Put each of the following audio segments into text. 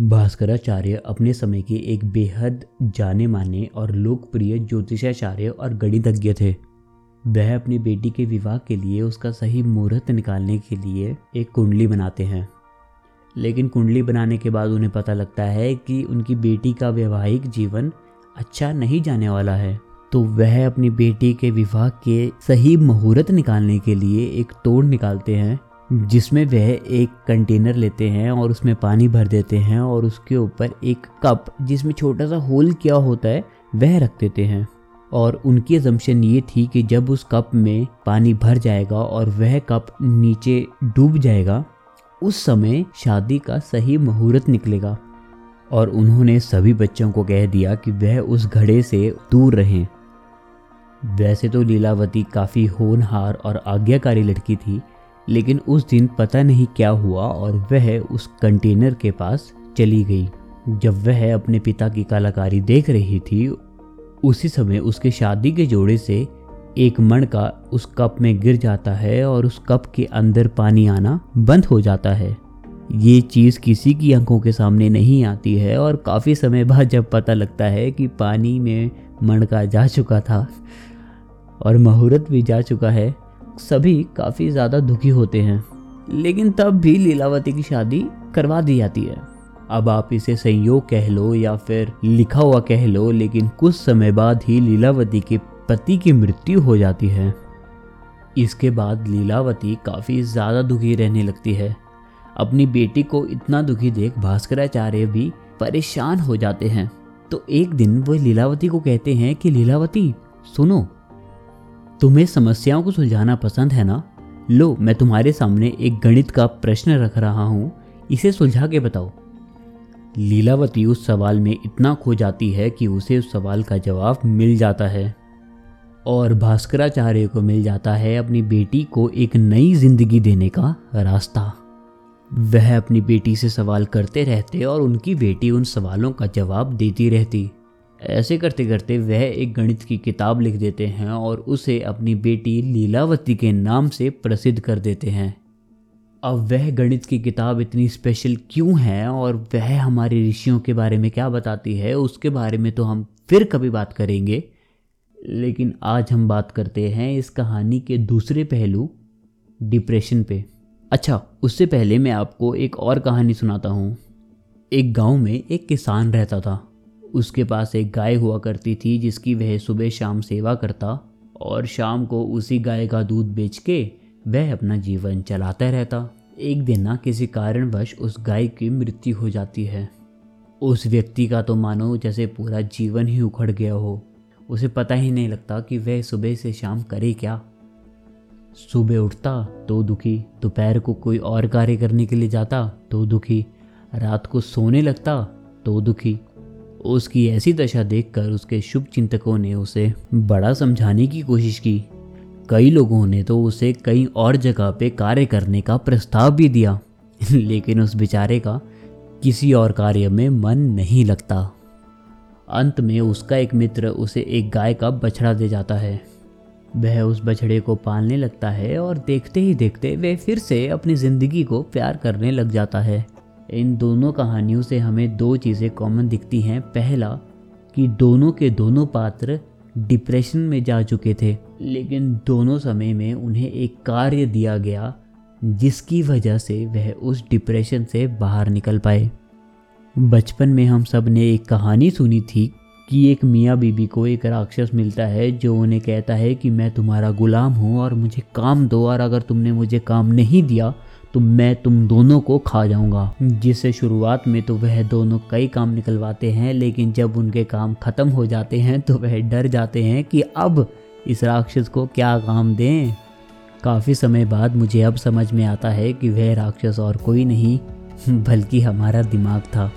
भास्कराचार्य अपने समय के एक बेहद जाने माने और लोकप्रिय ज्योतिषाचार्य और गणितज्ञ थे। वह अपनी बेटी के विवाह के लिए उसका सही मुहूर्त निकालने के लिए एक कुंडली बनाते हैं। लेकिन कुंडली बनाने के बाद उन्हें पता लगता है कि उनकी बेटी का वैवाहिक जीवन अच्छा नहीं जाने वाला है। तो वह अपनी बेटी के विवाह के सही मुहूर्त निकालने के लिए एक तोड़ निकालते हैं। जिसमें वह एक कंटेनर लेते हैं और उसमें पानी भर देते हैं और उसके ऊपर एक कप जिसमें छोटा सा होल क्या होता है, वह रख देते हैं। और उनकी जमशन ये थी कि जब उस कप में पानी भर जाएगा और वह कप नीचे डूब जाएगा, उस समय शादी का सही मुहूर्त निकलेगा। और उन्होंने सभी बच्चों को कह दिया कि वह उस घड़े से दूर रहें। वैसे तो लीलावती काफ़ी होनहार और आज्ञाकारी लड़की थी लेकिन उस दिन पता नहीं क्या हुआ और वह उस कंटेनर के पास चली गई। जब वह अपने पिता की कलाकारी देख रही थी, उसी समय उसके शादी के जोड़े से एक मण का उस कप में गिर जाता है और उस कप के अंदर पानी आना बंद हो जाता है। ये चीज़ किसी की आँखों के सामने नहीं आती है और काफ़ी समय बाद जब पता लगता है कि पानी में मणका जा चुका था और मुहूर्त भी जा चुका है सभी काफ़ी ज़्यादा दुखी होते हैं। लेकिन तब भी लीलावती की शादी करवा दी जाती है। अब आप इसे संयोग कह लो या फिर लिखा हुआ कह लो, लेकिन कुछ समय बाद ही लीलावती के पति की मृत्यु हो जाती है। इसके बाद लीलावती काफ़ी ज़्यादा दुखी रहने लगती है। अपनी बेटी को इतना दुखी देख भास्कराचार्य भी परेशान हो जाते हैं। तो एक दिन वो लीलावती को कहते हैं कि, लीलावती, सुनो तुम्हें समस्याओं को सुलझाना पसंद है ना? लो, मैं तुम्हारे सामने एक गणित का प्रश्न रख रहा हूँ। इसे सुलझा के बताओ। लीलावती उस सवाल में इतना खो जाती है कि उसे उस सवाल का जवाब मिल जाता है। और भास्कराचार्य को मिल जाता है अपनी बेटी को एक नई ज़िंदगी देने का रास्ता। वह अपनी बेटी से सवाल करते रहते और उनकी बेटी उन सवालों का जवाब देती रहती। ऐसे करते करते वह एक गणित की किताब लिख देते हैं और उसे अपनी बेटी लीलावती के नाम से प्रसिद्ध कर देते हैं। अब वह गणित की किताब इतनी स्पेशल क्यों है और वह हमारे ऋषियों के बारे में क्या बताती है, उसके बारे में तो हम फिर कभी बात करेंगे। लेकिन आज हम बात करते हैं इस कहानी के दूसरे पहलू डिप्रेशन पे। अच्छा उससे पहले मैं आपको एक और कहानी सुनाता हूँ। एक गाँव में एक किसान रहता था। उसके पास एक गाय हुआ करती थी, जिसकी वह सुबह शाम सेवा करता और शाम को उसी गाय का दूध बेच के वह अपना जीवन चलाता रहता। एक दिन ना किसी कारणवश उस गाय की मृत्यु हो जाती है। उस व्यक्ति का तो मानो जैसे पूरा जीवन ही उखड़ गया हो। उसे पता ही नहीं लगता कि वह सुबह से शाम करे क्या। सुबह उठता तो दुखी, दोपहर को कोई और कार्य करने के लिए जाता तो दुखी, रात को सोने लगता तो दुखी। उसकी ऐसी दशा देखकर उसके शुभ चिंतकों ने उसे बड़ा समझाने की कोशिश की। कई लोगों ने तो उसे कई और जगह पे कार्य करने का प्रस्ताव भी दिया, लेकिन उस बेचारे का किसी और कार्य में मन नहीं लगता। अंत में उसका एक मित्र उसे एक गाय का बछड़ा दे जाता है। वह उस बछड़े को पालने लगता है और देखते ही देखते वह फिर से अपनी ज़िंदगी को प्यार करने लग जाता है। इन दोनों कहानियों से हमें दो चीज़ें कॉमन दिखती हैं। पहला, कि दोनों के दोनों पात्र डिप्रेशन में जा चुके थे, लेकिन दोनों समय में उन्हें एक कार्य दिया गया, जिसकी वजह से वह उस डिप्रेशन से बाहर निकल पाए। बचपन में हम सबने एक कहानी सुनी थी कि एक मियाँ बीबी को एक राक्षस मिलता है, जो उन्हें कहता है कि, मैं तुम्हारा गुलाम हूँ और मुझे काम दो और अगर तुमने मुझे काम नहीं दिया तो मैं तुम दोनों को खा जाऊँगा। जिससे शुरुआत में तो वह दोनों कई काम निकलवाते हैं, लेकिन जब उनके काम ख़त्म हो जाते हैं तो वह डर जाते हैं कि अब इस राक्षस को क्या काम दें। काफ़ी समय बाद मुझे अब समझ में आता है कि वह राक्षस और कोई नहीं, बल्कि हमारा दिमाग था।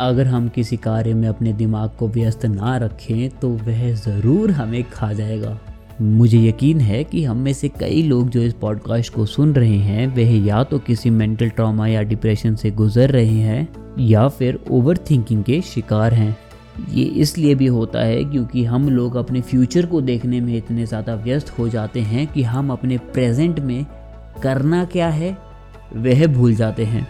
अगर हम किसी कार्य में अपने दिमाग को व्यस्त ना रखें तो वह ज़रूर हमें खा जाएगा। मुझे यकीन है कि हम में से कई लोग जो इस पॉडकास्ट को सुन रहे हैं, वह या तो किसी मेंटल ट्रॉमा या डिप्रेशन से गुजर रहे हैं, या फिर ओवर थिंकिंग के शिकार हैं। ये इसलिए भी होता है क्योंकि हम लोग अपने फ्यूचर को देखने में इतने ज़्यादा व्यस्त हो जाते हैं कि हम अपने प्रेजेंट में करना क्या है, वह भूल जाते हैं।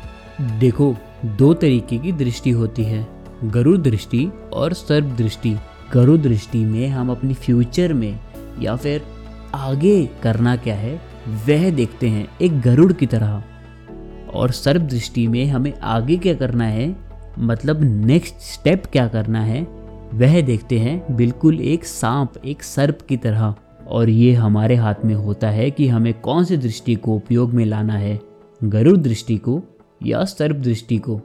देखो, दो तरीके की दृष्टि होती है, गरुड़ दृष्टि और सर्प दृष्टि। गरुड़ दृष्टि में हम अपनी फ्यूचर में या फिर आगे करना क्या है, वह देखते हैं एक गरुड़ की तरह। और सर्प दृष्टि में हमें आगे क्या करना है मतलब नेक्स्ट स्टेप क्या करना है, वह देखते हैं बिल्कुल एक सांप, एक सर्प की तरह। और ये हमारे हाथ में होता है कि हमें कौन से दृष्टि को उपयोग में लाना है, गरुड़ दृष्टि को या सर्प दृष्टि को।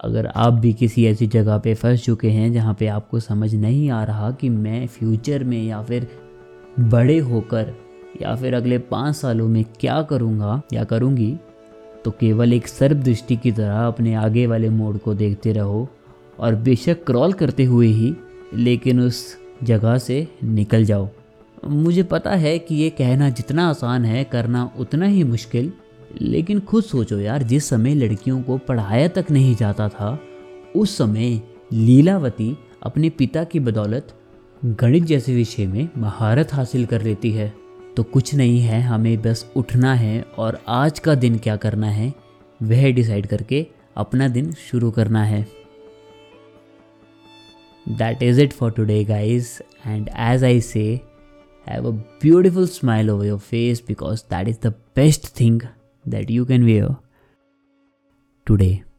अगर आप भी किसी ऐसी जगह पे फंस चुके हैं जहाँ पे आपको समझ नहीं आ रहा कि मैं फ्यूचर में या फिर बड़े होकर या फिर अगले पाँच सालों में क्या करूँगा या करूँगी तो केवल एक सर्प दृष्टि की तरह अपने आगे वाले मोड को देखते रहो और बेशक क्रॉल करते हुए ही लेकिन उस जगह से निकल जाओ। मुझे पता है कि ये कहना जितना आसान है, करना उतना ही मुश्किल, लेकिन खुद सोचो यार, जिस समय लड़कियों को पढ़ाया तक नहीं जाता था, उस समय लीलावती अपने पिता की बदौलत गणित जैसे विषय में महारत हासिल कर लेती है। तो कुछ नहीं है, हमें बस उठना है और आज का दिन क्या करना है, वह डिसाइड करके अपना दिन शुरू करना है। That is it for today guys and as I say have a beautiful smile over your face because that is the best thing that you can wear today.